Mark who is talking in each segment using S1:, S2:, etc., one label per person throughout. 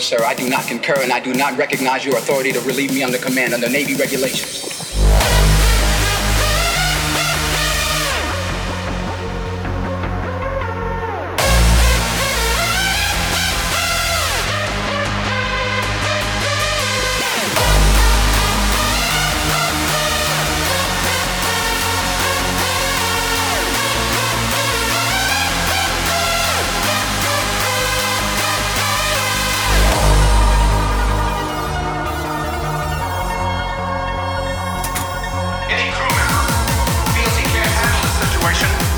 S1: sir, I do not concur and I do not recognize your authority to relieve me under command under Navy regulations.
S2: Handle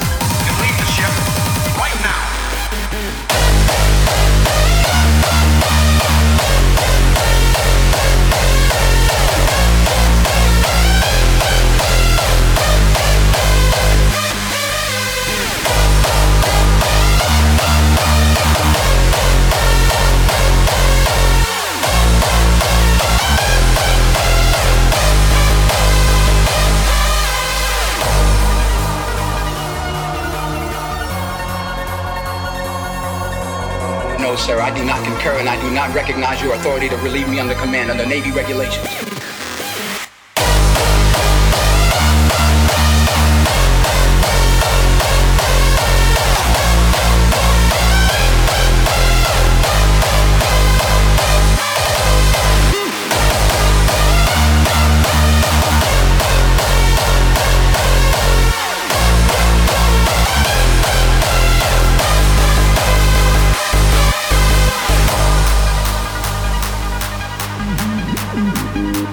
S1: No, sir, I do not concur and I do not recognize your authority to relieve me under command under Navy regulations.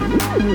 S1: Mm-hmm.